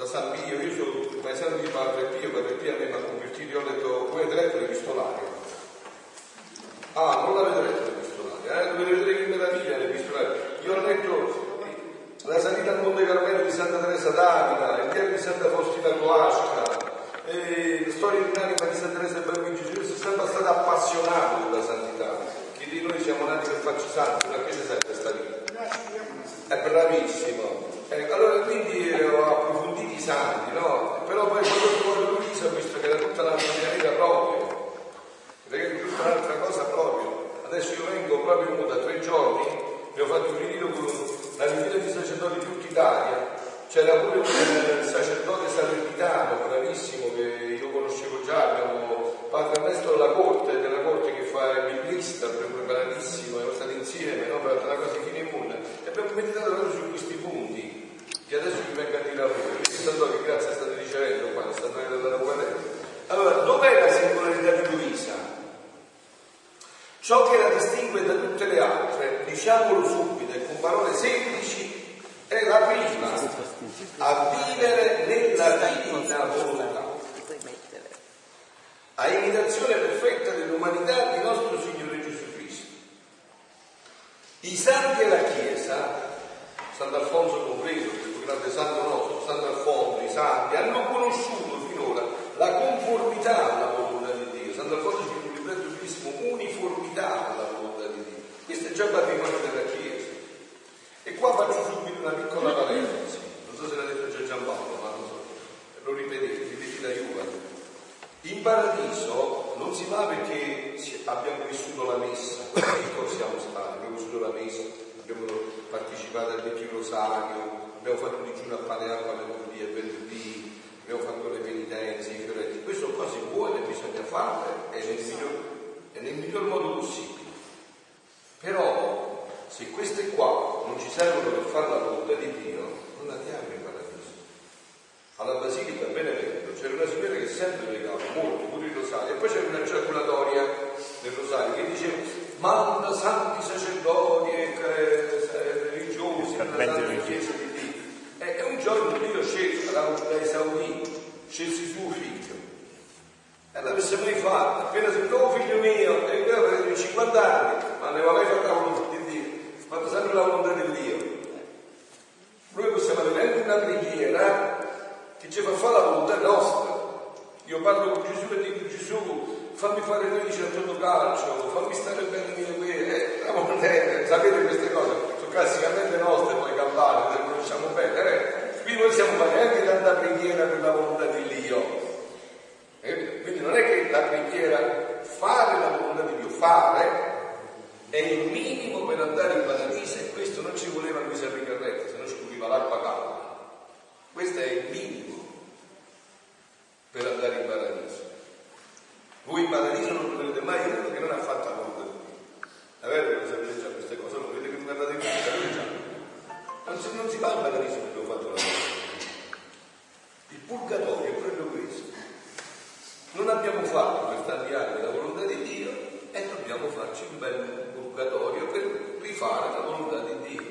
da San Pio, io sono paesano di Padre Pio, Padre Pio a me mi ha convertito, io ho detto, voi avete letto l'epistolario? Ah, non l'avete letto l'epistolario, eh? Dovete vedere che meraviglia l'epistolario. Io ho letto la salita al Monte Carmelo di Santa Teresa d'Avila, il piano di Santa Faustina Coasca, la storia di un'anima di Santa Teresa del Bambino Gesù, sono sempre stato appassionato della santità. Chi di noi siamo nati per farci santi, ma che serve questa vita? È bravissimo. Ecco, allora santi, no? Però poi quando trovato Luisa ho visto che era tutta la mia vita proprio, perché è tutta un'altra cosa proprio. Adesso io vengo proprio da tre giorni, mi ho fatto un ritiro con la ritiro di sacerdoti di tutta Italia, c'era pure un eh, sacerdote salernitano bravissimo che io conoscevo già, abbiamo padre Ernesto della corte, della corte che fa il biblista, preparatissimo, siamo stati insieme, no? per la cosa fine immonda, e abbiamo meditato proprio su questi punti che adesso vi venga a dire a voi, santo che grazie state ricevendo qua, nel santuario della Rocadella. Allora, dov'è la singolarità di Luisa? Ciò che la distingue da tutte le altre, diciamolo subito e con parole semplici, è la prima a vivere nella divina volontà, a imitazione perfetta dell'umanità di nostro Signore Gesù Cristo. I santi e la Chiesa Sant'Alfonso compreso, grande santo nostro, Sant'Alfonso, i santi, hanno conosciuto finora la conformità alla volontà di Dio. Sant'Alfonso ci un libretto bellissimo, uniformità alla volontà di Dio. Questo è già patrimonio della Chiesa. E qua faccio subito una piccola parentesi, non so se l'ha detto già Giampaolo, ma non so, lo ripetete, ripeti da Juva. In paradiso non si va perché abbiamo vissuto la messa, ecco siamo stati, abbiamo vissuto la messa, abbiamo partecipato al vecchio rosario, digiuno a pane e acqua mercoledì e venerdì, abbiamo fatto le penitenze, i fioretti, queste sono cose buone, bisogna farle e nel miglior, e nel miglior modo possibile. Però se queste qua non ci servono per fare la volontà di Dio, non andiamo in paradiso. Alla Basilica Benevento c'era una signora che sempre pregava molto, pure il rosario, e poi c'era una giaculatoria del rosario che diceva manda santi sacerdoti e eh, religiosi nella santa chiesa di Dio. E, un giorno Scelse da esaudito, scelse suo figlio. E l'avesse mai fatta, appena sentito, oh figlio mio, e aveva 50 anni, ma ne mai fatto la volontà di Dio, fatto sempre la volontà di Dio. Noi possiamo avere una preghiera che ci fa fare la volontà nostra. Io parlo con Gesù e dico Gesù, fammi fare 13 al gioco calcio, fammi stare bene mie guerre, eh, sapete queste cose, sono classicamente nostre, poi campane, le conosciamo bene, eh? Quindi noi siamo fare anche tanta preghiera per la volontà di Dio. Eh? Quindi non è che la preghiera, fare la volontà di Dio, fare è il minimo per andare in paradiso e questo non ci voleva Luisa Ricarretti, se no ci voleva l'acqua calda. Questo è il minimo per andare in paradiso. Voi in paradiso non troverete mai che non ha fatto la volontà di Dio. È vero che lo sapete già queste cose, lo vedete che non andate in già. Non si, non si va in paradiso perché ho fatto la Dio. Il purgatorio è proprio questo. Non abbiamo fatto per tanti anni la volontà di Dio e dobbiamo farci un bel purgatorio per rifare la volontà di Dio.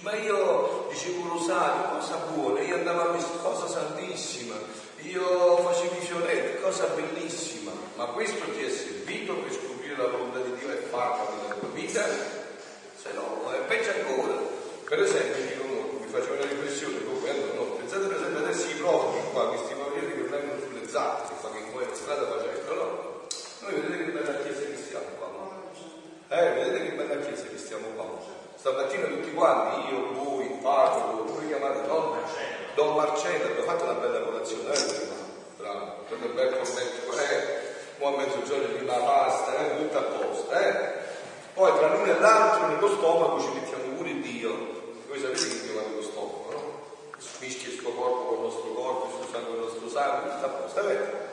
ma io dicevo rosario, cosa buona, io andavo a messa, cosa santissima, io facevo i cosa bellissima, ma questo ti è servito per scoprire la volontà di Dio e farla nella tua vita? Se no, è peggio ancora. Per esempio, dico, no, mi facevo una riflessione, bello, no, pensate per esempio adesso i profughi qua, questi poveri che vengono sulle zappe, che fa che muoiono strada facendo, no? Noi vedete che bella chiesa che stiamo qua, no? Eh, vedete che bella chiesa che stiamo qua. Stamattina tutti quanti, io, voi, Paolo, come chiamate, Don Marcello, Don Marcello, abbiamo fatto una bella colazione, eh, bravo, tutto il bel commento, eh, buon mezzogiorno di la pasta, eh, tutto a posto, eh. Poi tra l'uno e l'altro nello stomaco ci mettiamo pure Dio, voi sapete che Dio va nello stomaco, no? Mischia il suo corpo con il nostro corpo, il suo sangue con il nostro sangue, tutto a posto, eh?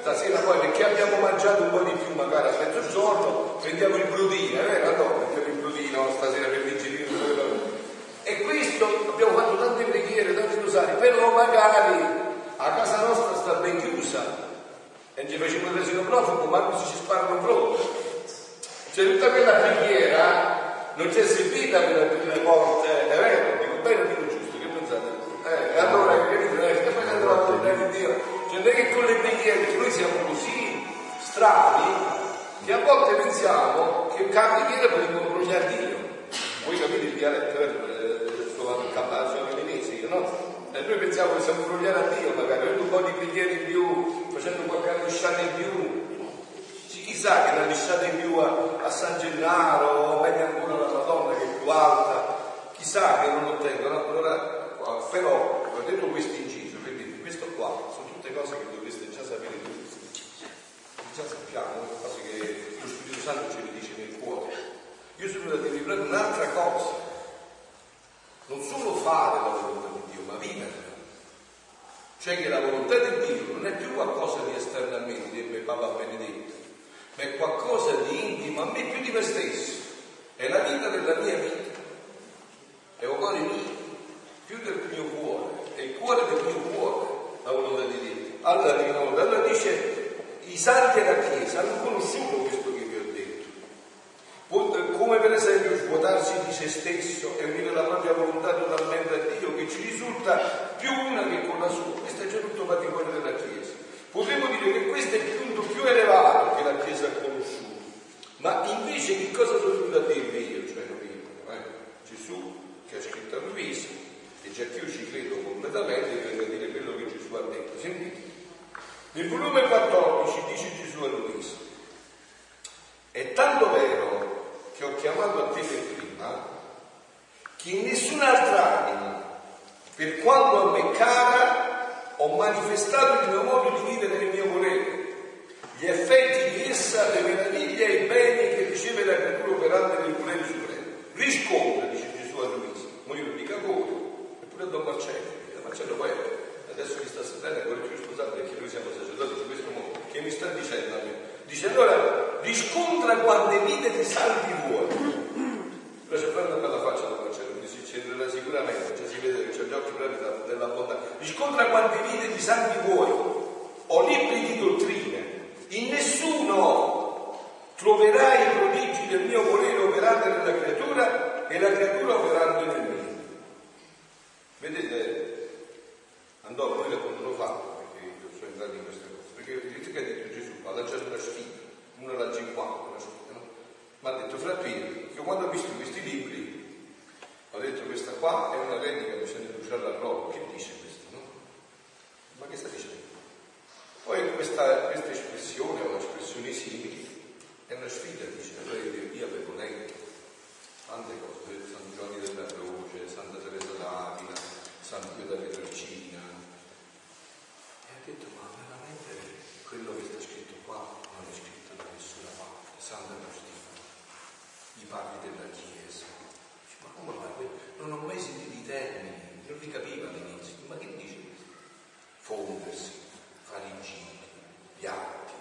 Stasera poi perché abbiamo mangiato un po' di più magari a mezzogiorno, prendiamo il brudino, è vero? No, Codino stasera per digerire e questo abbiamo fatto tante preghiere tanti rosari però magari a casa nostra sta ben chiusa. E ci facciamo il presino profugo ma non si ci spara un cioè tutta quella preghiera non c'è servita per aprire le porte è vero dico bene dico giusto che pensate? Eh, eh allora che eh, poi andrà a Dio. Cioè non è che con le preghiere noi siamo così strani volte pensiamo che cameriere poteva imbrogliare Dio. Voi capite il dialetto eh, capace milanese, no? E noi pensiamo che siamo imbrogliare a Dio, magari avendo un po' di preghiere in più, facendo qualche lisciata in più. Chissà che una lisciata in più a, a San Gennaro, o meglio ancora la Madonna che è più alta, chissà che non ottengono. Allora, però, ho detto questo inciso, quindi questo qua sono tutte cose che dovreste già sapere tutti. Già sappiamo, cose che lo Spirito Santo ce le dice nel cuore. Io sono venuto a dirvi proprio un'altra cosa. Non solo fare la volontà di Dio, ma viverla. Cioè che la volontà di Dio non è più qualcosa di me, direbbe Papa Benedetto, ma è qualcosa di intimo a me più di me stesso. È la vita della mia vita è un cuore mio, più del mio cuore, è il cuore del mio cuore, la volontà di Dio. Allora, allora dice, i santi della Chiesa hanno conosciuto questo che vi ho detto, come per esempio svuotarsi di se stesso e unire la propria volontà totalmente a Dio, che ci risulta più una che con la sua. Questo è già tutto patrimonio della Chiesa. Potremmo dire che questo è il punto più elevato che la Chiesa ha conosciuto. Ma invece che cosa sono venuto a dirvi io? Cioè, io, eh? Gesù che ha scritto a Luisa, e già che io ci credo completamente, vengo dire quello che Gesù ha detto. Sentite, nel volume 14 dice Gesù a Luisa, è tanto vero che ho chiamato a te per prima, che in nessun'altra anima, per quanto a me cara, ho manifestato il mio modo di vivere nel mio volere, gli effetti di essa, le meraviglie e i beni che riceve la creatura operante nel volere supremo. Riscontra, dice Gesù a Luisa ma io non mica voi, eppure a Don Marcello, Marcello poi adesso mi sta sentendo ancora più sposato perché noi siamo sacerdoti di questo mondo, che mi sta dicendo a me? Dice allora riscontra quante vite di salvi vuoi. Però c'è proprio una bella faccia Don Marcello, quindi si c'entrerà sicuramente, cioè si vede che c'è gli occhi proprio della bontà. Riscontra quante vite di salvi vuoi, o libri di dottrine, in nessuno troverai i prodigi del mio volere operante nella creatura e la creatura operando nel mio. Vedete, andò noi quando lo fatto, perché io sono entrato in queste cose, perché vedete che ha detto Gesù, ha lanciato una sfida, una la 50, una sfida, no? Ma ha detto, fratello, io quando ho visto questi libri, ho detto questa qua è una replica, bisogna bruciarla a roba, che dice questo, no? Ma che sta dicendo? Poi questa, questa espressione o espressioni simili è una sfida, dice, allora io avevo letto tante cose, San Giovanni della Croce, Santa Teresa d'Avila, San Pio della Pietrelcina. E ha detto, ma veramente quello che sta scritto qua non è scritto da nessuna parte, Santa Agostino, i padri della Chiesa. Dice, ma come mai? Non ho mai sentito i termini, non li capiva all'inizio, ma che dice questo? Fondersi, fare i giri, gli atti.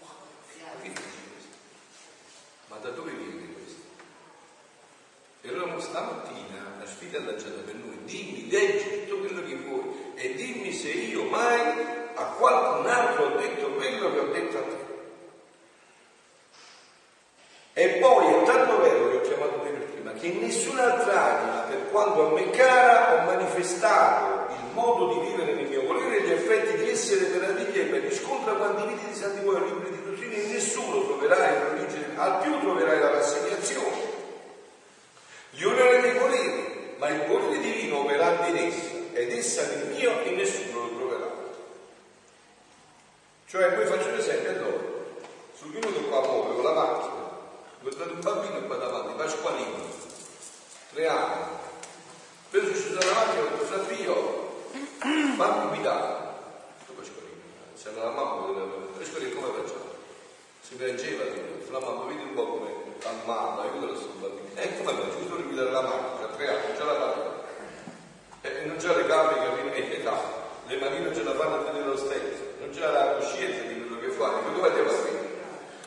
Ma che dice questo? Ma da dove viene questo? E allora stamattina la sfida è lanciata per noi, dimmi, leggi tutto quello che vuoi e dimmi se io mai a qualcun altro ho detto quello che ho detto a te. E poi è tanto vero che ho chiamato te per prima, che in nessun'altra anima, per quanto a me cara, ho manifestato il modo di vivere nel mio volere e gli effetti di essere meraviglie per riscontra quanti viti di santi muoiono libri di dottrina, in nessuno troverai l'origine, al più troverai la rassegnazione gli onori dei voleri, ma il volere divino operante in essa, ed essa nel mio e nessuno lo troverà. Cioè, poi faccio un esempio allora, sono venuto qua muovo con la macchina, ho incontrato un bambino qua davanti, Pasqualino, tre anni, poi sono sceso dalla macchina e ho detto, fratello, fammi guidare. Pasqualino, c'era la mamma, Pasqualino come facciamo? Si piangeva, la mamma, vedi un po' come calmata, aiutalo sto bambino. E come faccio? Io devo guidare la macchina, tre anni, non ce la faccio. E non c'è le gambe che e età, le mani non ce la fanno a tenere lo stesso, non c'è la coscienza di quello che fa, dico dove devo fare?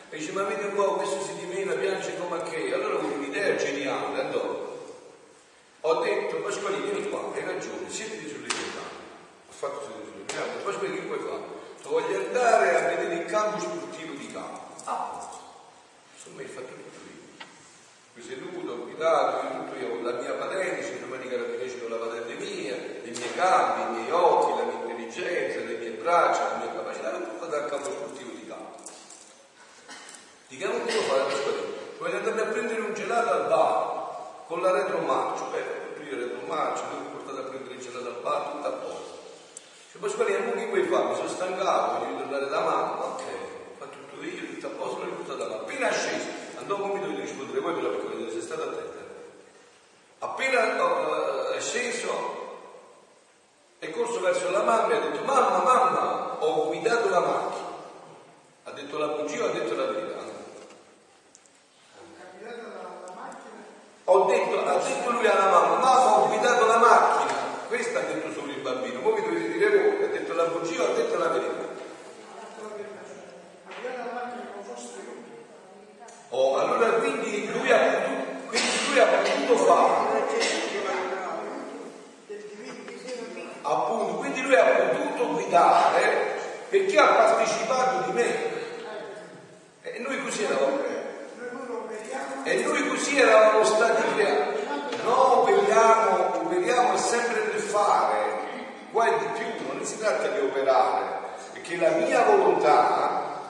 E dice, ma vedi un po', questo si dimena, piange come a che. Allora ho un'idea geniale, andò. Ho detto, Pasqualino, vieni qua, hai ragione, siediti sulle mie fatto sulle mie gambe, Pasqualino, che puoi fare? Voglio andare a vedere il campo sportivo di campo. Ah, insomma, hai fatto tutto io. Qui seduto, ho guidato, tutto io, la mia patente, ci domani carabinieri con la patente mia, le mie gambe, i miei occhi, la mia intelligenza, le mie braccia, le mie capacità, tutto dal campo sportivo di campo. Dica, non te lo fare per sbagliare. Volete andare a prendere un gelato al bar con la retromarcia, beh, io retromarcia, lui mi portate a prendere il gelato al bar, tutto a posto. Cioè, poi sbagliare, che vuoi fare? Mi sono stancato, voglio tornare da mamma, ok, fatto tutto io, tutto a posto, l'ho portato là. Appena sceso, andò come mi dovete rispondere voi però perché vedete se state attenti. Appena uh, è sceso, è corso verso la mamma e ha detto, mamma, mamma, ho guidato la macchina. Ha detto la bugia ha detto la verità? Ho detto, ha detto lui alla mamma, mamma ho guidato la macchina, questo ha detto solo il bambino, voi mi dovete dire voi, ha detto la bugia o ha detto la verità? Oh, allora quindi lui ha potuto, quindi lui ha potuto fare. Appunto, quindi lui ha potuto guidare perché ha partecipato di me. E noi così eravamo. E noi così eravamo stati creati. No, operiamo, operiamo sempre nel fare, qua è di più, non si tratta di operare, perché la mia volontà,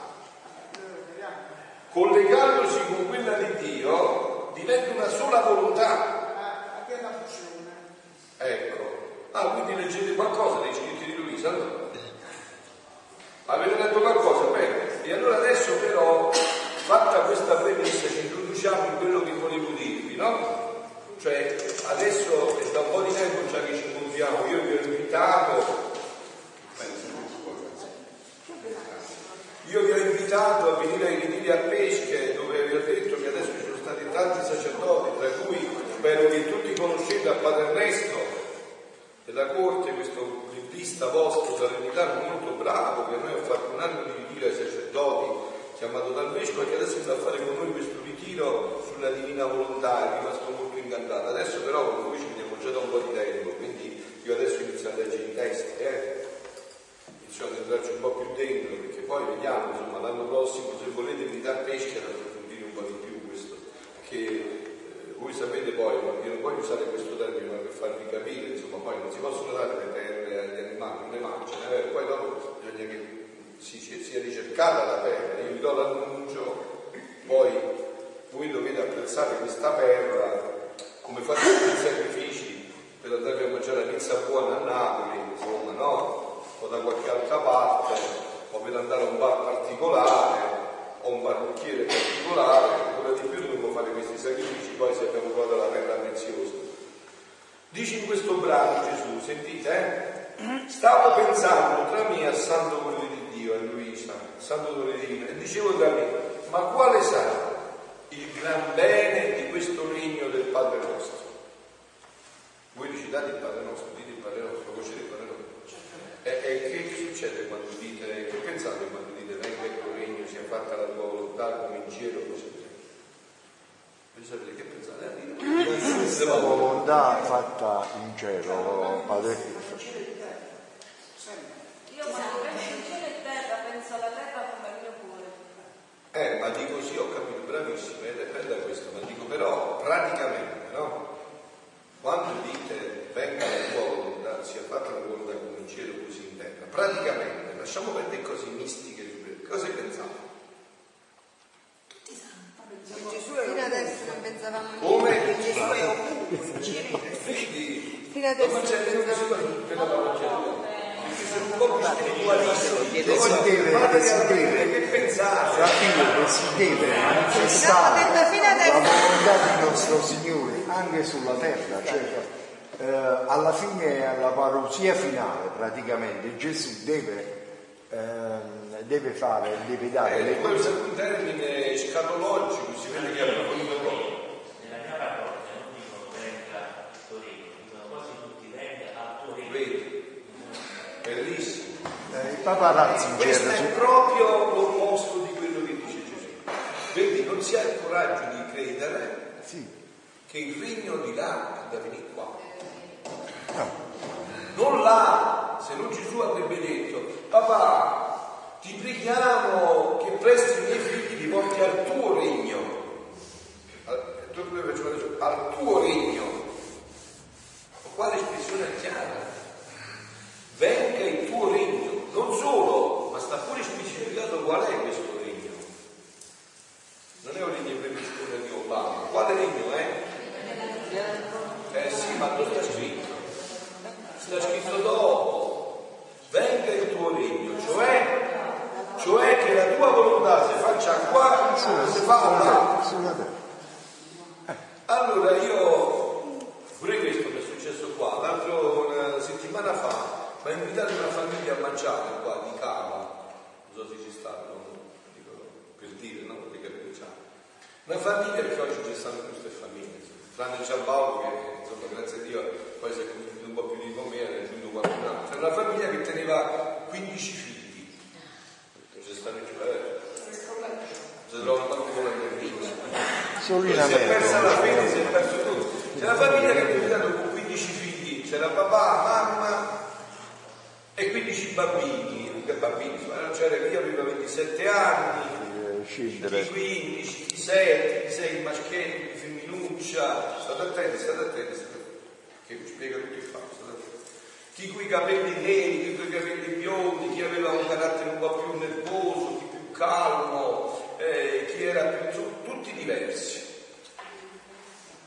collegandosi con quella di Dio, diventa una sola volontà. Ecco. Ah, quindi leggete qualcosa dei scritti di Luisa? No? Avete letto qualcosa? Bene. E allora adesso però, fatta questa premessa, ci introduciamo in quello che volevo dirvi, no? Cioè, adesso è da un po' di tempo già che ci incontriamo, io vi ho invitato, io vi ho invitato a venire ai ritiri a pesche dove vi ho detto che adesso ci sono stati tanti sacerdoti, tra cui spero che tutti conoscete a Padre Ernesto della corte, questo librista vostro salernitano molto bravo, che noi ha fatto un anno di ritiro ai sacerdoti chiamato dal vescovo che adesso sta a fare con noi questo ritiro sulla divina volontà, è rimasto molto incantato. Adesso però con voi ci vediamo già da un po' di tempo, quindi io adesso inizio a leggere i testi, eh? inizio ad entrarci un po' più dentro, perché poi vediamo, insomma, l'anno prossimo se volete venire a pesce ad approfondire un po' di più questo, perché eh, voi sapete poi, io non voglio usare questo termine ma per farvi capire, insomma, poi non si possono dare le terre agli animali, non le mangiano, eh? poi dopo bisogna che si, sia ricercata la perla, io vi do l'annuncio, poi voi dovete apprezzare questa perla come fate tutti i sacrifici per andare a mangiare la pizza buona a Napoli, insomma, no? O da qualche altra parte, o per andare a un bar particolare, o un parrucchiere particolare, ancora di più fare questi sacrifici, poi se abbiamo trovato la perla preziosa. Dice in questo brano Gesù, sentite, eh? Stavo pensando tra me a Santo Cuore di Dio, a Luisa, Santo Cuore Divino, e dicevo tra me, ma quale sarà il gran bene di questo regno del Padre nostro? Voi ricitate il Padre nostro, dite il Padre nostro, conoscete il Padre nostro. E, e che, che, succede quando dite, che pensate quando dite venga il tuo regno, sia fatta la tua volontà come in cielo così sapete che pensate? Eh, la volontà fatta in cielo, Padre Io quando penso in cielo e terra, penso alla terra come al mio cuore. Eh, ma dico sì, ho capito, bravissimo, è bella questo, ma dico però praticamente, no? Quando dite venga la tua volontà, sia fatta la volontà come in cielo così in terra, praticamente, lasciamo perdere cose mistiche, cosa pensate? Tutti sanno. Gesù è Fino adesso non pensavamo Come? Gesù è ovunque. Fino adesso non che parrocchia perché sono un po' più spiritualisti. che si deve, che Che pensate? capire che si deve manifestare. la volontà di nostro Signore anche sulla terra, cioè eh, alla fine, alla parousia finale praticamente. Gesù deve, ehm, deve fare, deve dare Eh, le cose. usa un termine scatologico, si vede che ha approfondito poco. Nella mia parrocchia non dicono venga al tuo regno, dicono quasi tutti venga al tuo regno. Vedi? Bellissimo. Eh, il Papa Ratzinger Questo è proprio l'opposto di quello che dice Gesù. Vedi, non si ha il coraggio di credere sì, che il regno di là è da venire qua. no, Non là, se no Gesù avrebbe detto, papà, ti preghiamo che presto i miei figli li porti al tuo regno. Al, eh, tuo regno. quale espressione è chiara. Venga il tuo regno. Non solo, ma sta pure specificato qual è questo regno. Non è un regno previsto da Dio Padre. Quale regno è? Eh? eh sì, ma non sta scritto. Sta scritto dopo. Qua, si fa. Sulla terra. Allora io, pure questo mi è successo qua, l'altro una settimana fa, mi ha invitato una famiglia a mangiare qua di cava, non so se ci sta, no? Dico, per dire, no? Capire, cioè. Una famiglia perché oggi ci stanno queste famiglie, tranne Giampaolo che insomma grazie a Dio poi si è convinto un po' più di con me, è aggiunto qualcun altro. Una famiglia che teneva 15 figli, ci stanno più, eh? Tanto con la mia Solo in si è persa la fede, America. si è perso tutto. C'è una famiglia che ha invitato con 15 figli, c'era papà, mamma e 15 bambini, che bambini, c'era io avevo 27 anni, Eh, chi Scendere. 15, chi 7, chi 6 maschietti, chi femminuccia, state attenti, state attenti, state attenti, che vi spiega tutto il fatto, state attenti. Chi con i capelli neri, chi con i capelli biondi, chi aveva un carattere un po' più nervoso, chi più calmo, eh, chi era più... tu- tutti diversi.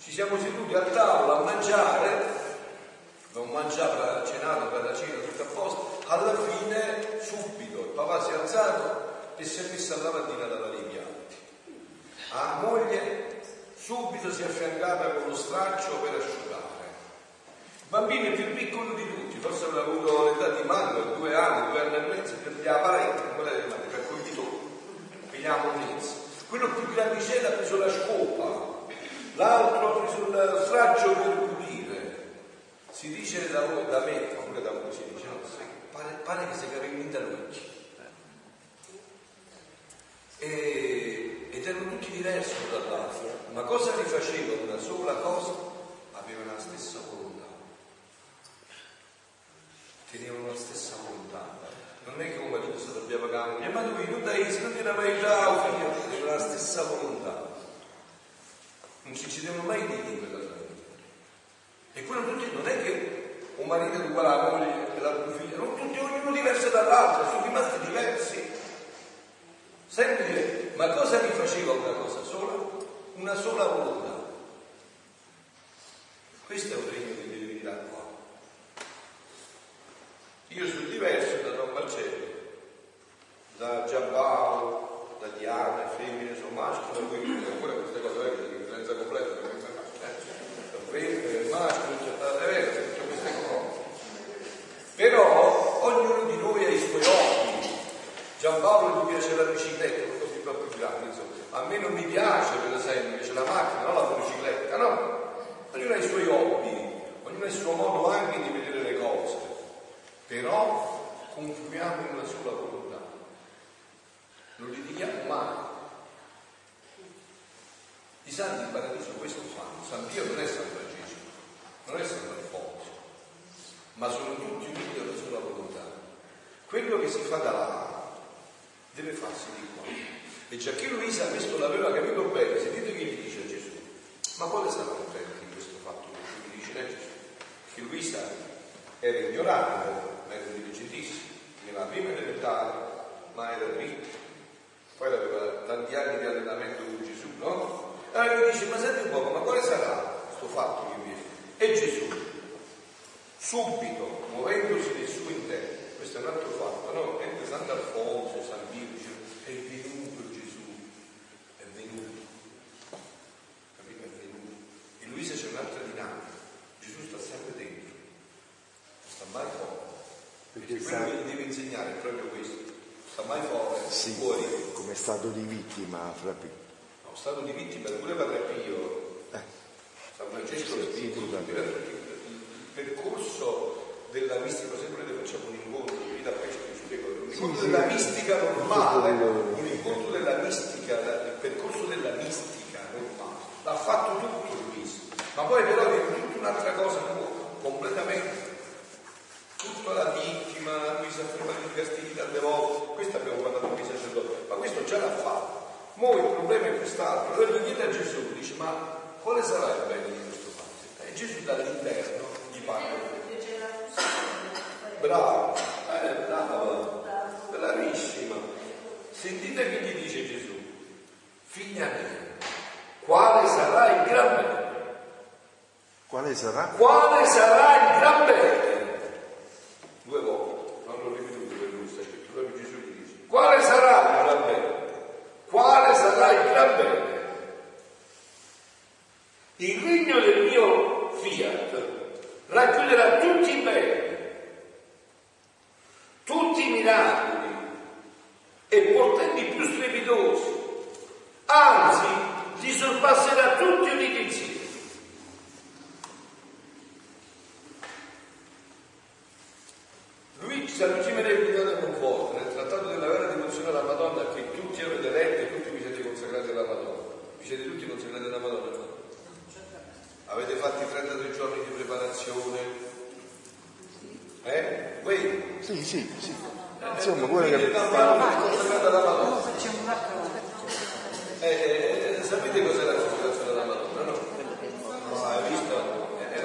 Ci siamo seduti a tavola a mangiare, non mangiava cenato per la cena tutto a posto, alla fine subito il papà si è alzato e si è messo a lavandina da lavare i piatti. La moglie subito si è affiancata con lo straccio per asciugare. Il bambino più piccolo di tutti, forse avrà avuto l'età di Mario, due anni, due anni e mezzo, per gli apparecchi, quella di coglitori, un mezzo. Quello più grandicello ha preso la scopa, l'altro ha preso il straccio per pulire. Si dice da, da me, pure da voi si dice, no, pare, pare che si in occhi. E, ed erano tutti diversi uno dall'altro, ma cosa li facevano una sola cosa? Avevano la stessa volontà. Tenevano la stessa volontà. Non è che un marito si dobbiamo cambiare, ma lui non dai, non ti mai figlio, avevano la stessa volontà. Non si ci devono mai dire in quella famiglia. E quello tutti, non è che un marito è uguale alla moglie e l'altro figlio, non tutti, ognuno diverso dall'altro, sono rimasti diversi. Sempre. Ma cosa li faceva una cosa sola? Una sola volontà. Questo è un regno che devi venire da qua. Io sono diverso da Don Marcello, da Giampaolo, da Diana, femmine, sono maschio, da voi, ancora queste cose vecchie, di differenza completa, da queste cose, eh. Da femmine, maschio, cioè, è vero, tutte queste cose. Però ognuno di noi ha i suoi hobby. Giampaolo gli piace la bicicletta, così un po' più grande, insomma. A me non mi piace, per esempio, mi piace la macchina, non la bicicletta, no. Ognuno ha i suoi hobby, ognuno ha il suo modo anche di vedere le cose. Però confluiamo in una sola volontà. Non litighiamo mai. I santi in paradiso questo fanno. San Pio non è San Francesco, non è San Alfonso, ma sono tutti uniti alla sola volontà. Quello che si fa da là deve farsi di qua. E già che Luisa questo l'aveva capito bene, sentite che gli dice a Gesù, ma quale sarà peccato in questo fatto che gli dice Gesù? Che Luisa era ignorante, ma era intelligentissima, nella prima elementare, ma era ricca. Poi aveva tanti anni di allenamento con Gesù, no? Allora gli dice, ma senti un po', ma quale sarà questo fatto che viene? E Gesù, subito, muovendosi nel suo interno, questo è un altro fatto, no? Mentre Sant'Alfonso, San dice, è venuto Gesù, è venuto. Capito? È venuto. In Luisa c'è un'altra dinamica, Gesù sta sempre dentro, non sta mai fuori. Perché quello che gli deve insegnare è proprio questo, sta mai fuori, Sì, fuori. come stato di vittima, fra Pio. No, stato di vittima, pure Padre Pio, Eh, San Francesco Sì, sì, sì, il percorso della mistica, sempre noi facciamo un incontro, qui da pesce vi spiego, un incontro sì. della mistica normale, un incontro della mistica, il percorso della mistica normale, l'ha fatto tutto Luisa, ma poi però è tutta un'altra cosa nuova, completamente. Tutta la vittima, lui si afferma di castighi tante volte, questo abbiamo parlato con i sacerdoti, ma questo già l'ha fatto. Mo' il problema è quest'altro, allora gli chiede a Gesù, dice ma quale sarà il bene di questo fatto? E Gesù dall'interno gli parla. Brava, eh, brava, bravissima. Sentite che gli dice Gesù, figlia mia, quale sarà il gran bene? Quale sarà? Quale sarà il gran bene? Due volte, non lo ripetuto per questa scrittura che Gesù gli dice, quale sarà il gran bene? Quale sarà il gran bene? Il regno del mio fiat racchiuderà tutti i beni miracoli e portenti più strepitosi, anzi li sorpasserà tutti uniti insieme. Lui, San Luigi del Monforte, nel trattato della vera devozione alla Madonna, che tutti avete letto e tutti vi siete consacrati alla Madonna, vi siete tutti consacrati alla Madonna? Avete fatto i 33 giorni di preparazione? Eh? Voi? Sì, sì, sì. Insomma, quello che... consacrata alla Madonna. Eh, eh, sapete cos'è la consacrazione alla Madonna, no? No, hai visto? Eh, eh, eh.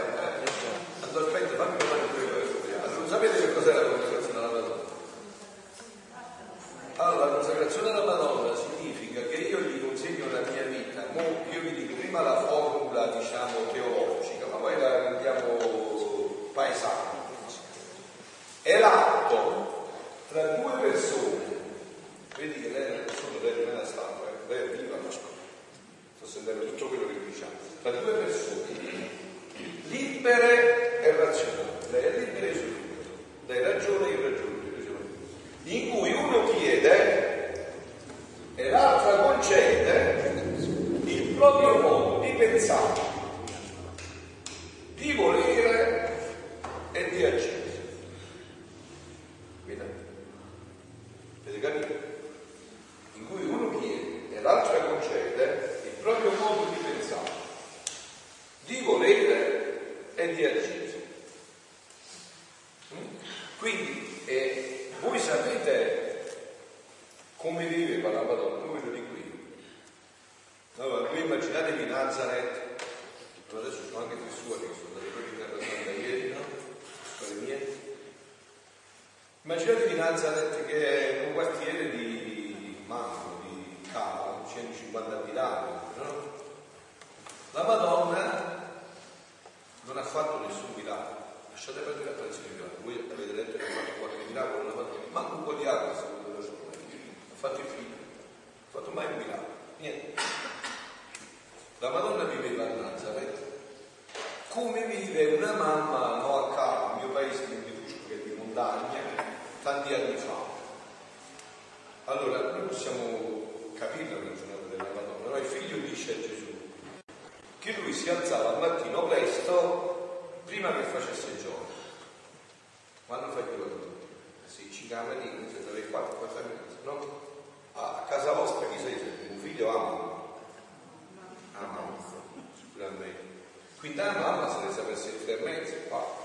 Allora, aspetta, fammi parlare di quello. Sapete che cos'è la consacrazione alla Madonna? Allora, la consacrazione alla Madonna significa che io gli consegno la mia vita, mo io vi dico prima la formula, diciamo, teologica, ma poi la rendiamo paesana. È l'atto tra due persone, vedi che lei è una persona, lei non è una statua, eh, lei è viva, ma sto sentendo tutto quello che diciamo, tra due persone libere e razionali, lei è libera e io sono libero, lei ragione io ragiono, io sono libero. in cui uno chiede e l'altra concede il proprio modo di pensare, di volere e di agire. Vedete? Avete capito? In cui uno chiede e l'altra concede il proprio modo di pensare, di volere e di agire. Mm? Quindi eh, voi sapete come viveva la Madonna, voi lo dico io. Allora, voi immaginatevi Nazareth, allora adesso sono anche tre suore che sono andate proprio in terra santa ieri, no? Suore mie. Immaginatevi Nazareth che è un quartiere di Manco, di Cava, 150 abitanti, no? La Madonna non ha fatto nessun miracolo. Lasciate perdere l'attenzione di miracolo. Voi avete detto che ha fatto qualche miracolo la Madonna, manco un po' di acqua secondo la sua Ha fatto i figli, non ha fatto mai un miracolo, niente. La Madonna viveva a Nazareth come vive una mamma no, a Cava, il mio paese di Montifusco che è di montagna, tanti anni fa. Allora, noi possiamo capire la giornata della Madonna, no? il figlio dice a Gesù che lui si alzava al mattino presto prima che facesse giorno. Quando fai giorno? Sì, ci camerini, se dalle 4, 4 minuti, no? Ah, a casa vostra chi sei? Un figlio ama? Ama, sicuramente. Quindi la mamma se ne sapesse il mezzo no?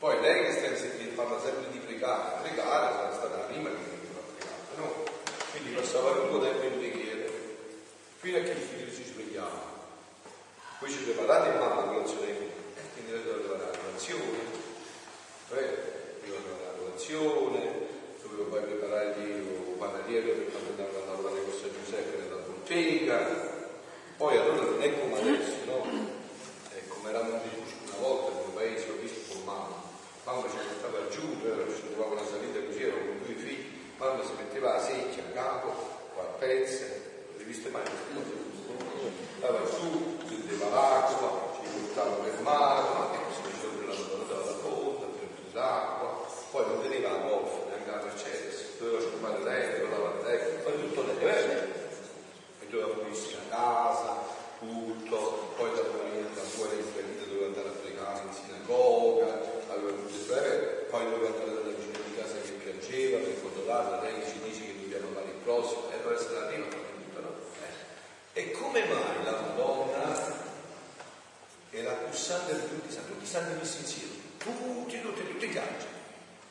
Poi lei che sta in parla sempre di pregare, pregare sarà stata la prima che mi ha pregato, no? Quindi passava lungo tempo in preghiera, fino a che il figlio si svegliava. Poi ci preparate mamma la colazione, e quindi lei doveva preparare la colazione, poi doveva preparare la colazione, dovevo poi preparare il panariere per andavo a lavorare con San Giuseppe nella bottega, poi allora non è come adesso, no? È come eravamo di una volta nel paese, ho visto con mamma, mamma ci portava giù, noi ci trovava una salita così, ero con due figli, mamma si metteva la secchia a capo, qua a pezze, le viste mai queste cose? Stava giù, prendeva l'acqua, ci portava per mare, ma che così faceva la donna dava la fonda, prendeva l'acqua, poi non teneva la golf, neanche la Mercedes, doveva scopare lei, doveva lavare lei, fare tutto lei, eh? e doveva pulirsi la casa, tutto, poi da da fuori in ferita doveva andare a pregare in sinagoga, aveva tutte le sue poi doveva andare dalla vicina di casa che piangeva per controllare, lei ci dice che dobbiamo amare il prossimo, e deve essere la prima, tutto, no? E come mai la Madonna è la più santa di tutti i santi, tutti i santi messi insieme, tutti, tutti, tutti i angeli,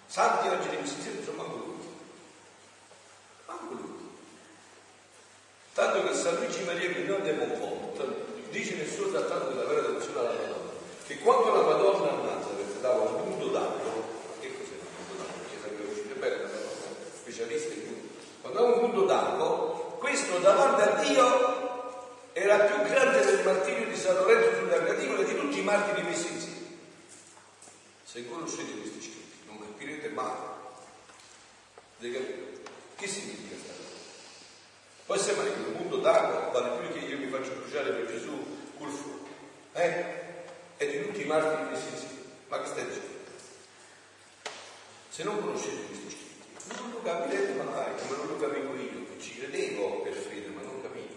santi angeli messi insieme, insomma, manco lui, manco lui. Tanto che San Luigi Maria Grignone de Montfort dice nel suo trattato della vera devozione alla Madonna che quando la Madonna a Nazareth dava un punto d'acqua, che cos'è un punto d'acqua? Perché sapeva uscire bene la Madonna, specialista in tutto. Quando dava un punto d'acqua, questo davanti a Dio era più grande del martirio di San Lorenzo sull'Arcatino e di tutti i martiri messi insieme. Se conoscete questi scritti, non capirete mai. Che significa questa cosa? Può sembrare che un punto d'acqua vale più che io mi faccio bruciare per Gesù col fuoco. Eh? E di tutti i martiri messi insieme. Ma che stai dicendo? Se non conoscete questi scritti, Non lo capirete mai, come non lo capivo io, che ci credevo per fede, ma non capivo.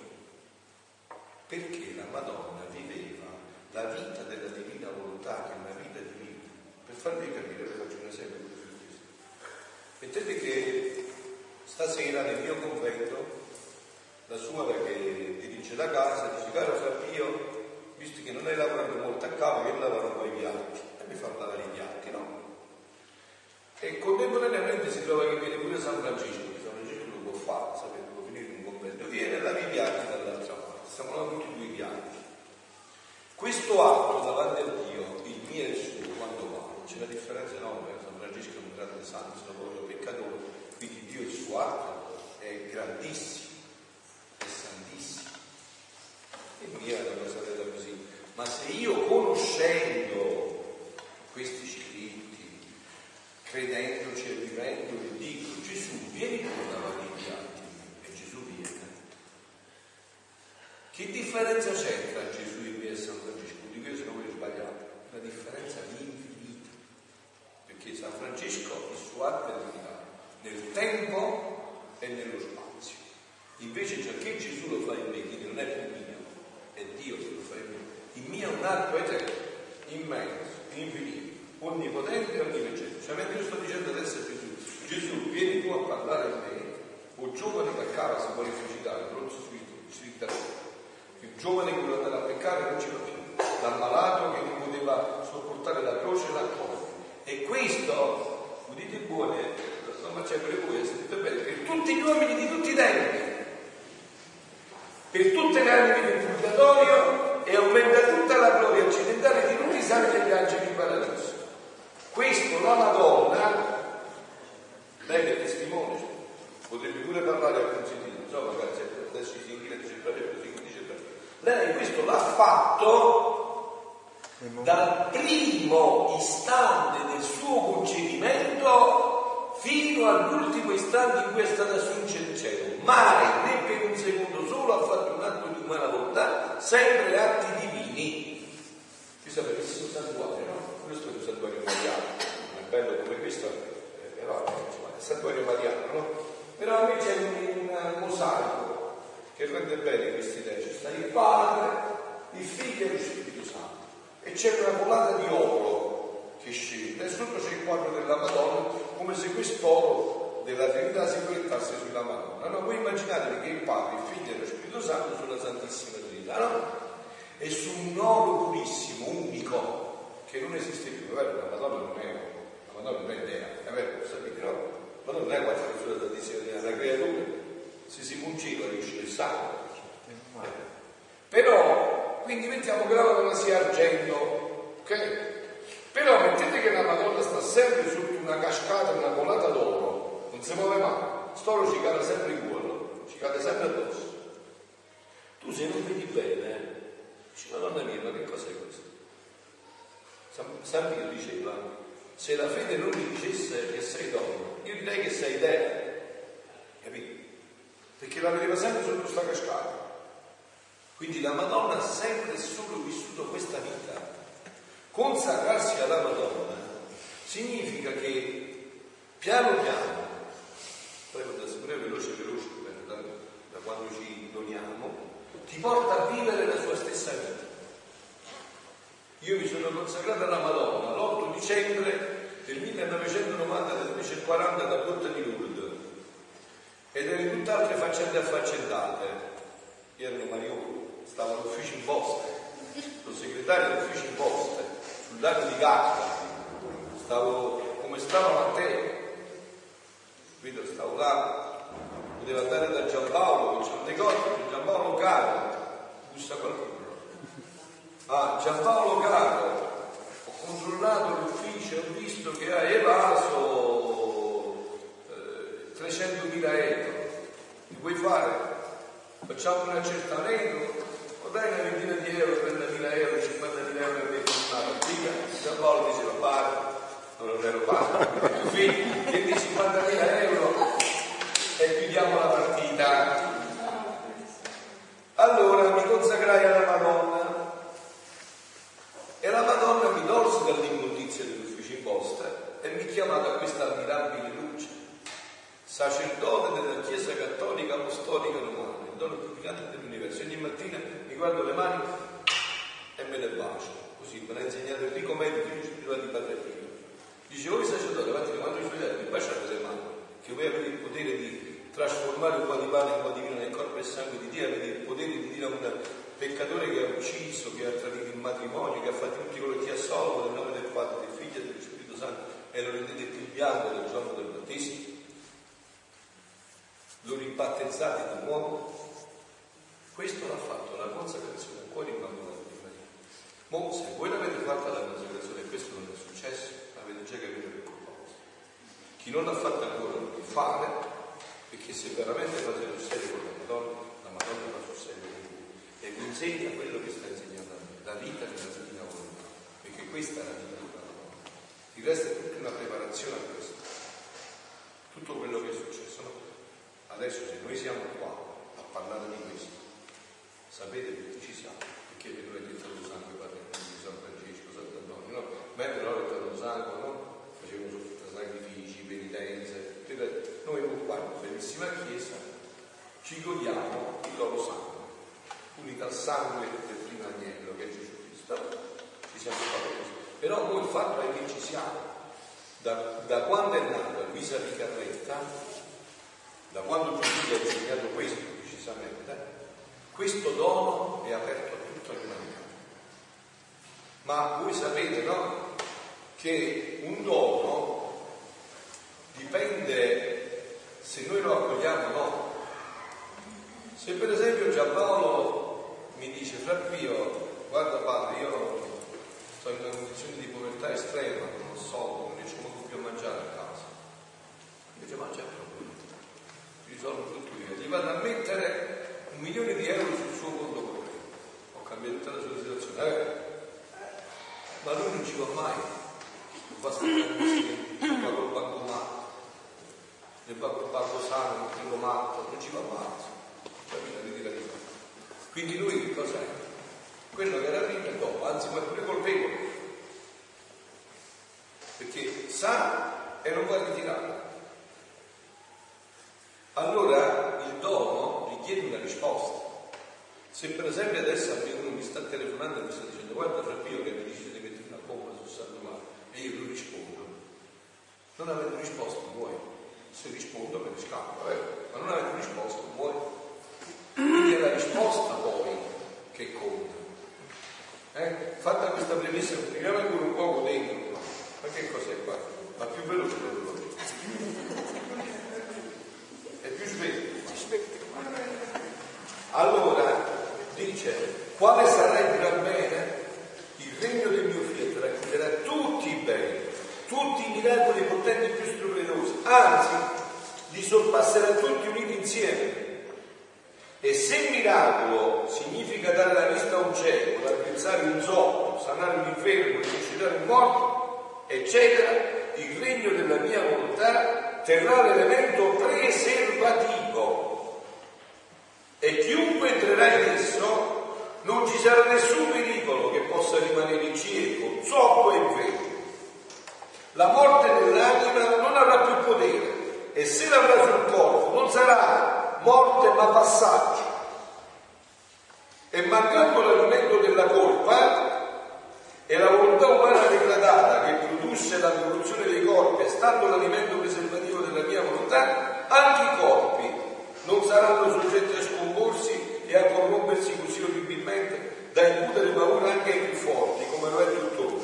Perché la Madonna viveva la vita della divina volontà, che è una vita divina. Per farvi capire, vi faccio un esempio più questo. Mettete che stasera nel mio convento la suora che dirige la casa dice, caro Fabio, visto che non hai lavorato molto a capo, io lavoro po' i piatti, e mi fa lavare i piatti, no? E contemporaneamente si trova che viene pure San Francesco, che San Francesco lo può fare, sapete, può finire in un convento, viene e lava i dall'altra parte, stiamo lavando tutti e due i piatti. Questo atto davanti a Dio, il mio e il suo, quanto vale? C'è una differenza enorme, San Francesco è un grande santo, sono povero peccatore, quindi Dio il suo atto è grandissimo, è santissimo. E mia è una cosa così. Ma se io conoscendo questi scritti, credendoci e vivendo, dico Gesù vieni tu a lavare i piatti e Gesù viene. Che differenza c'è tra Gesù e me e San Francesco? Di questo non voglio sbagliare, una differenza infinita. Perché San Francesco il suo atto è divinato nel tempo e nello spazio. Invece ciò che Gesù lo fa in me, quindi non è più mio, è Dio che lo fa in me. Il mio è un atto eterno, immenso, infinito, onnipotente e onniveggente. Cioè, mentre io sto dicendo adesso a Gesù, Gesù, vieni tu a parlare a me, o giovane che accava si vuole felicitare, pronto sui, sui il giovane che vuole andare a peccare non ci va più, l'ammalato che non poteva sopportare la croce e la croce. E questo, udite buone, ma c'è pure voi, sentite bene, per tutti gli uomini di tutti i tempi, per tutte le anime del purgatorio e aumenta tutta la gloria occidentale di tutti i santi e gli angeli in paradiso. Questo la Madonna, lei che è testimone, potrebbe pure parlare al consentito, non so, magari adesso si inchina e dice proprio così, dice proprio. Lei questo l'ha fatto dal primo istante del suo concepimento fino all'ultimo istante in cui è stata assunta in cielo. Mai, né per un secondo solo, ha fatto un atto di umana volontà, sempre atti divini. Sapete, questo è un santuario, no? Questo è un santuario mariano, è bello come questo, eh, però insomma, è santuario mariano, no? Però a me c'è un, un mosaico che rende bene questi idee. Ci sta il Padre, il Figlio e lo Spirito Santo. E c'è una colata di oro che scende, e sotto c'è il quadro della Madonna, come se quest'oro della Trinità si proiettasse sulla Madonna. No? Voi immaginatevi che il Padre, il Figlio e lo Spirito Santo sulla Santissima Trinità, no? E su un oro purissimo, unico, che non esiste più, è vero? La Madonna non è, la Madonna non è Dea, è vero? Sapete, no? La Madonna non è quattro sulla Santissima Trinità, una creatura, se si mungeva riesce il sangue. Però, quindi mettiamo che la Madonna sia argento, ok? Però mettete che la Madonna sta sempre sotto una cascata, una colata d'oro, non si muove mai, st'oro ci cade sempre in cuore, ci cade sempre addosso. Tu se non vedi bene, dici Madonna mia, ma che cos'è questo? San, Pio diceva, se la fede non mi dicesse che sei donna, io direi che sei dea, capito? Perché la vedeva sempre sotto questa cascata. Quindi la Madonna ha sempre solo vissuto questa vita. Consacrarsi alla Madonna significa che piano piano, poi vado sempre veloce veloce da, da quando ci doniamo, ti porta a vivere la sua stessa vita. Io mi sono consacrato alla Madonna l'8 dicembre del 1990 del 1940 da Porta di Lourdes ed erano tutt'altre faccende affaccendate. Io ero Mariolo, stavo all'ufficio in posta, sono segretario dell'ufficio in posta, sul lago di Gatta, stavo come stavo a te, Vedo, stavo là, potevo andare da Giampaolo, che c'è un negozio, Giampaolo Caro, bussa qualcuno. Ah, Giampaolo Caro, ho controllato l'ufficio ho visto che ha evaso eh, 300.000 euro. Mi vuoi fare? Facciamo un accertamento? O dai una ventina di euro, 30.000 euro, 50.000 euro per una partita? Giampaolo diceva fare non ero padre, figli, 20-50.000 euro e chiudiamo la partita. Allora mi consacrai alla Madonna e la Madonna mi tolse dall'immondizia dell'ufficio in posta e mi chiamava a questa ammirabile luce. sacerdote della Chiesa Cattolica Apostolica Romana, il dono più grande dell'universo. Ogni mattina mi guardo le mani e me le bacio. Così me l'ha insegnato Enrico Medici, spirituale di Padre Pio. Dice, voi sacerdoti, avanti quando vi svegliate, baciate le mani, che voi avete il potere di trasformare un po' di pane in un po' di vino nel corpo e sangue di Dio, avete il potere di dire a un peccatore che ha ucciso, che ha tradito il matrimonio, che ha fatto tutti quello che ti assolvo nel nome del Padre, del Figlio e dello Spirito Santo e lo rendete più bianco del giorno del battesimo? Lo ribattezzate di nuovo? Questo l'ha fatto la consacrazione a cuore in bambino di Maria. Ma se voi l'avete fatta la consacrazione e questo non è successo, avete già capito che colpa Chi non l'ha fatta ancora lo deve fare, perché se veramente fate sul serio con la Madonna, la Madonna fa sul serio con voi e vi insegna quello che sta insegnando a me, la vita della divina volontà, perché questa è la vita della Madonna. Il resto è tutta una preparazione a questo. Tutto quello che è successo. No? Adesso se noi siamo qua a parlare di questo, sapete che ci siamo, perché per noi è detto lo sangue Padre di San Francesco, Sant'Antonio, no? Ma però è detto lo sangue, no? Facevano sacrifici, penitenze, noi qua in bellissima chiesa ci godiamo il loro sangue, unito al sangue del primo agnello che è Gesù Cristo, ci siamo fatti così. Però noi il fatto è che ci siamo. Da, da quando è nata Luisa Ricarretta da quando Gesù ha insegnato questo precisamente, questo dono è aperto a tutta l'umanità. Ma voi sapete, no? Che un dono dipende se noi lo accogliamo o no. Se per esempio Giampaolo mi dice, fra Pio, guarda padre, io sono in una condizione di povertà estrema, non ho soldi, non riesco più a mangiare a casa. Invece mangia risolvo tutto io, gli vado a mettere un milione di euro sul suo conto corrente. Ho cambiato tutta la sua situazione. Eh? Ma lui non ci va mai, non fa stare non va col bancomatto, ne va col banco sano, non quello matto, non ci va mai. Quindi lui che cos'è? Quello che era prima e dopo, anzi ma è colpevole. Perché sa e non va ritirato. Allora il dono richiede una risposta. Se per esempio adesso uno mi sta telefonando e mi sta dicendo guarda fra Pio che mi dice di mettere una bomba sul Santo Mare e io non rispondo, non avete risposto voi. Se rispondo me ne scappo, eh? ma non avete risposto voi. Quindi è la risposta poi che conta. Eh? Fatta questa premessa, continuiamo ancora un poco dentro. Ma che cos'è qua? Ma più veloce per è più sveglio. Allora dice, quale sarà il gran bene? Il regno del mio fiat raccoglierà tutti i beni, tutti i miracoli potenti più stupenosi, anzi li sorpasserà tutti uniti insieme. E se miracolo significa dare la vista a un cieco, raddrizzare un zoppo, sanare un infermo, risuscitare un morto, eccetera, il regno della mia volontà terrà l'elemento preservativo e chiunque entrerà in esso non ci sarà nessun pericolo che possa rimanere cieco, zoppo e infermo. La morte dell'anima non avrà più potere e se l'avrà sul corpo non sarà morte ma passaggio. E mancando l'alimento della colpa, e la volontà umana degradata che produsse la corruzione dei corpi, stando l'alimento preservativo della mia volontà, anche i corpi non saranno soggetti a scomporsi e a corrompersi così orribilmente da incutere paura anche ai più forti, come lo è tuttora,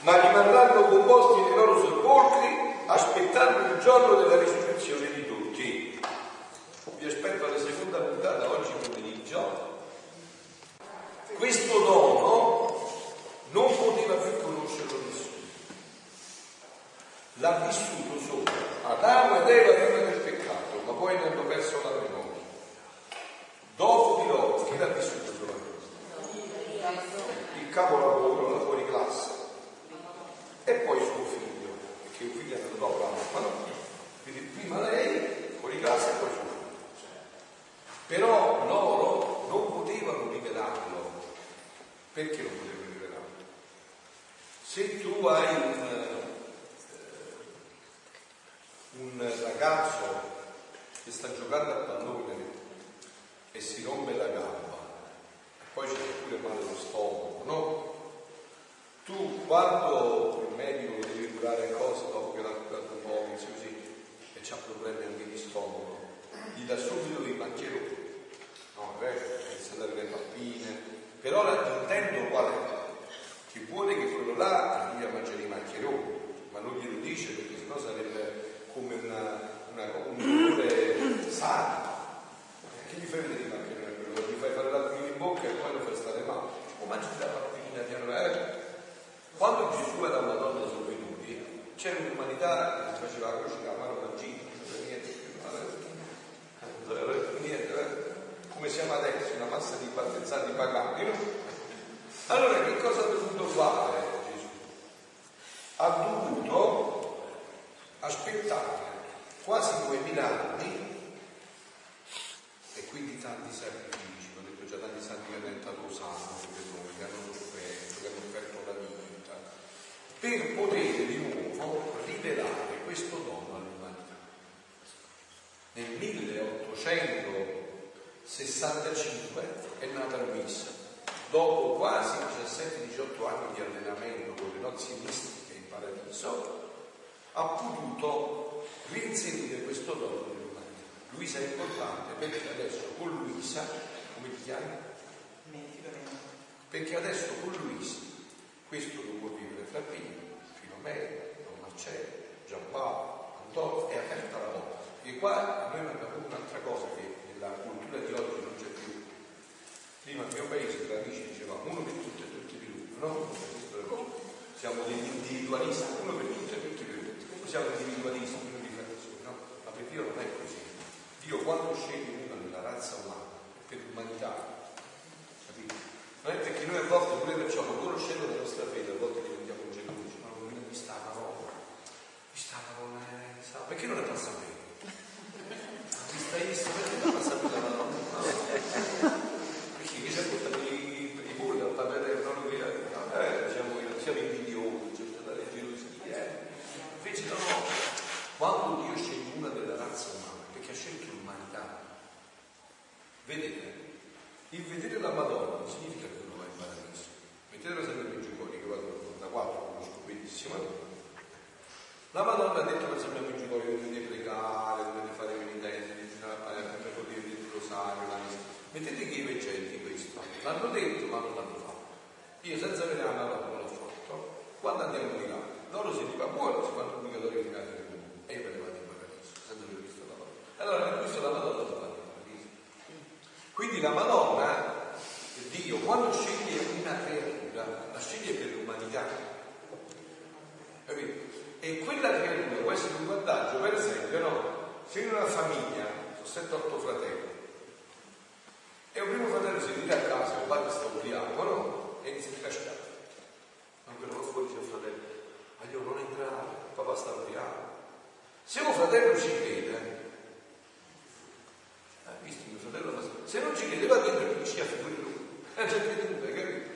ma rimarranno composti nei loro sepolcri aspettando il giorno della risurrezione di tutti. Vi aspetto alla seconda puntata oggi pomeriggio. Questo dono non poteva più conoscerlo nessuno. L'ha vissuto solo Adamo ed Eva prima del peccato, ma poi ne hanno perso la memoria. Dopo di loro, chi l'ha vissuto solo Il capolavoro, la fuori classe. E poi suo figlio, perché il figlio è andato dopo la mamma, no? Quindi prima lei, fuori classe e poi suo figlio. Però loro non potevano rivelarlo. Perché non potevano? Se tu hai un, eh, un ragazzo che sta giocando a pallone e si rompe la gamba, e poi c'è pure male allo stomaco, no? Tu quando il medico devi curare cose dopo che l'ha curato un po', così, c'ha problemi anche di stomaco, gli dà subito dei maccheroni, no? È vero, inizia a dare le pappine, però l'intento qual è? Che vuole che quello là arrivi a mangiare i maccheroni, ma non glielo dice perché sennò sarebbe come una, una, un dolore sano. Che gli fai vedere i maccheroni? Gli fai fare l'acqua in bocca e poi lo fai stare male. O mangi la pappina piano piano. Quando Gesù e la Madonna sono venuti, c'era un'umanità che faceva la croce la mano mangina, niente, niente, come siamo adesso, una massa di battezzati pagani, no? Allora che cosa ha dovuto fare Gesù? Ha dovuto aspettare quasi duemila anni e quindi tanti sacrifici, ho detto già tanti santi che hanno entrato santo che hanno sofferto, che hanno offerto la vita, per poter di nuovo rivelare questo dono all'umanità. Nel 1865 è nata Luisa, dopo quasi 17-18 anni di allenamento con le nozze mistiche in paradiso, ha potuto reinserire questo dono nell'umanità. Luisa è importante perché adesso con Luisa, come ti chiami? Perché adesso con Luisa questo lo può vivere Flappino, Filomena, Don Marcello, Giampaolo, Antonio, è aperta la porta. Perché qua noi abbiamo un'altra cosa che nella cultura di oggi non c'è più. Prima il mio paese, tra amici, diceva uno per tutti e tutti per uno, no? Siamo degli individualisti, uno per tutti e tutti per tutti. Come siamo individualisti, uno di frazione, no? Ma per Dio non è così. Dio quando sceglie uno nella razza umana, per l'umanità, capito? Non è perché noi a volte pure facciamo, conoscendo la nostra fede, a volte diventiamo gelosi, ma non mi sta una roba, mi sta una roba, perché non è passa a me? Mi stai visto perché non passa a me la roba? Perché chi si è portato i, i polli al paperello, non lo via, eh, siamo, siamo invidiosi, c'è stata la gelosia, eh. Invece no, no, quando Dio sceglie una della razza umana, perché ha scelto l'umanità, vedete, il vedere la Madonna non significa che uno va in paradiso. Mettetela sempre in Giugoni, che vado da quattro, conosco benissimo. La Madonna ha detto per esempio in Giugoni che dovete pregare, dovete fare penitenza, per poter dire il rosario, la messa. Mettete che i veggenti questo. L'hanno detto ma non l'hanno fatto. Io senza vedere la Madonna non l'ho fatto. Quando andiamo di là, loro si dicono buono, si fanno purgatorio di casa di Dio. E io me ne in paradiso, senza aver visto la Madonna. Allora per questo la Madonna si fa in paradiso. Quindi la Madonna, Dio, quando sceglie una creatura, la sceglie per l'umanità. Capito? E quella creatura può essere un vantaggio, per esempio, no? Se in una famiglia sono 7-8 fratelli e un primo fratello si ritira a casa, il padre sta ubriaco, no? E inizia a cascare. Ma quello che fuori il fratello, ma io non entrare, il papà sta ubriaco. Se un fratello ci crede, hai visto mio fratello? Se non ci crede va dentro e ci affiguri lui. È già creduto, hai capito?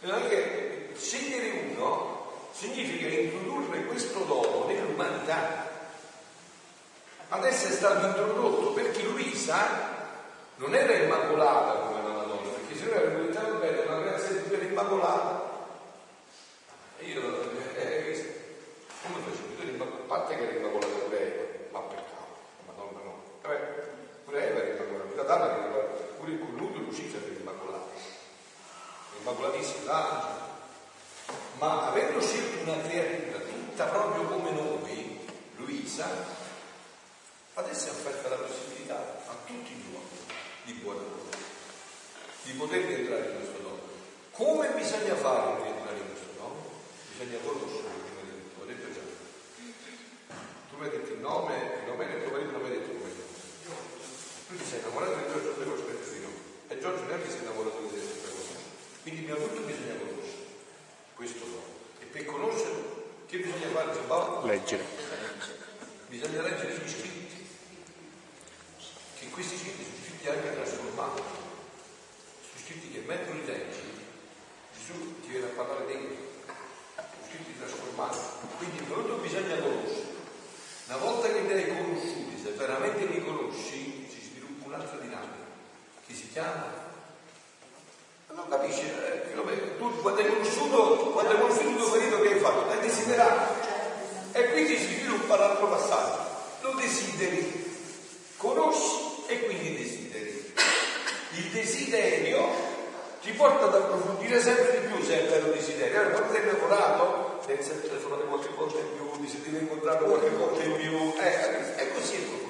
E non è che scegliere uno significa introdurre questo dono nell'umanità. Adesso è stato introdotto perché Luisa non era immacolata come la Madonna, perché se noi avremmo detto bene, ma grazie a Dio era immacolata. E io, eh, visto? come facevo? Tu eri immacolata, a parte che era immacolata lei, ma peccato, la Madonna no. Vabbè, pure Eva era immacolata, Adamo era immacolata, pure il colluto Lucifero era immacolato. Immacolatissimo l'angelo. Ma avendo scelto una tutta proprio come noi, Luisa, adesso è offerta la possibilità a tutti gli uomini di buona volontà di poter entrare in questo dono. Come bisogna fare per entrare in questo dono? Bisogna conoscere, come hai detto, ho detto già. Tu mi hai detto il nome, il nome del tuo marito non mi hai detto come Tu ti sei innamorato di Giorgio Andrea Cospetto di no. E Giorgio neanche si è innamorato di te. Quindi prima di tutto bisogna conoscere questo dono. E per conoscerlo, che bisogna fare per Paolo? Leggere. Bisogna leggere gli scritti, che questi scritti sono scritti anche trasformati, sono scritti che mentre li leggi Gesù ti viene a parlare dentro, sono scritti trasformati, quindi prodotto bisogna conoscere. Una volta che li hai conosciuti, se veramente li conosci, si sviluppa un'altra dinamica che si chiama non capisce, eh, tu quando hai conosciuto, quando è conosciuto il tuo marito che hai fatto, hai desiderato. Certo. E quindi si sviluppa l'altro passaggio, lo desideri, conosci e quindi desideri. Il desiderio ti porta ad approfondire sempre di più se è vero desiderio. Allora, quando sei lavorato, pensi al telefonato qualche volta in più, ti sei incontrato qualche volta in più, eh, è così è tutto.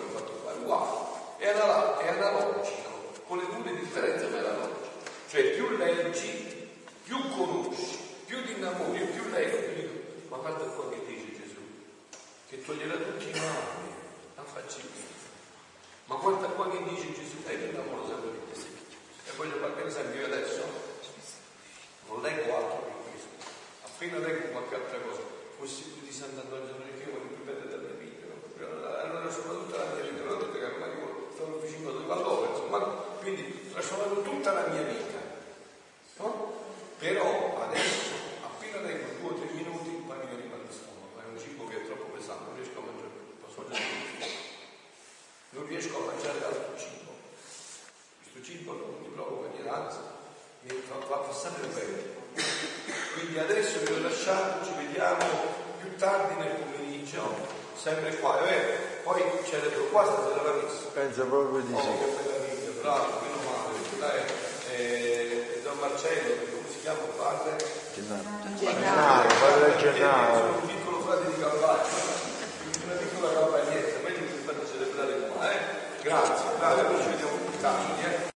Cioè più conosci, più ti innamori, più leggi. Ma guarda qua che dice Gesù, che toglierà tutti i mali, la faccia Ma guarda qua che dice Gesù, e mi innamoro sempre di te. E voglio fare un esempio io adesso, non leggo altro che questo. Appena leggo qualche altra cosa, consiglio di Sant'Antonio che io voglio più belle della mia vita. Allora soprattutto la mia vita, detto che ormai sono vicino a valore, insomma, quindi trasformato tutta la mia vita. Però adesso, appena leggo due o tre minuti, poi mi rimane il stomaco, è un cibo che è troppo pesante, non riesco a mangiare posso mangiare. Non riesco a mangiare altro cibo. Questo cibo non mi provoca niente, anzi, mi fa, fa passare bene. Quindi adesso vi ho lasciato, ci vediamo più tardi nel pomeriggio, sempre qua, è vero? Poi celebro qua stasera la messa. Penso proprio di Oh, sì. che meraviglia, bravo, meno male. Dai, eh, Don Marcello, che come si chiama il padre? Gennaro, padre Gennaro. Sono un piccolo frate di Carvaggio, una piccola campagnetta, meglio che vi fate celebrare qua, eh? Grazie, grazie, poi ci vediamo più tardi?